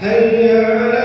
هل على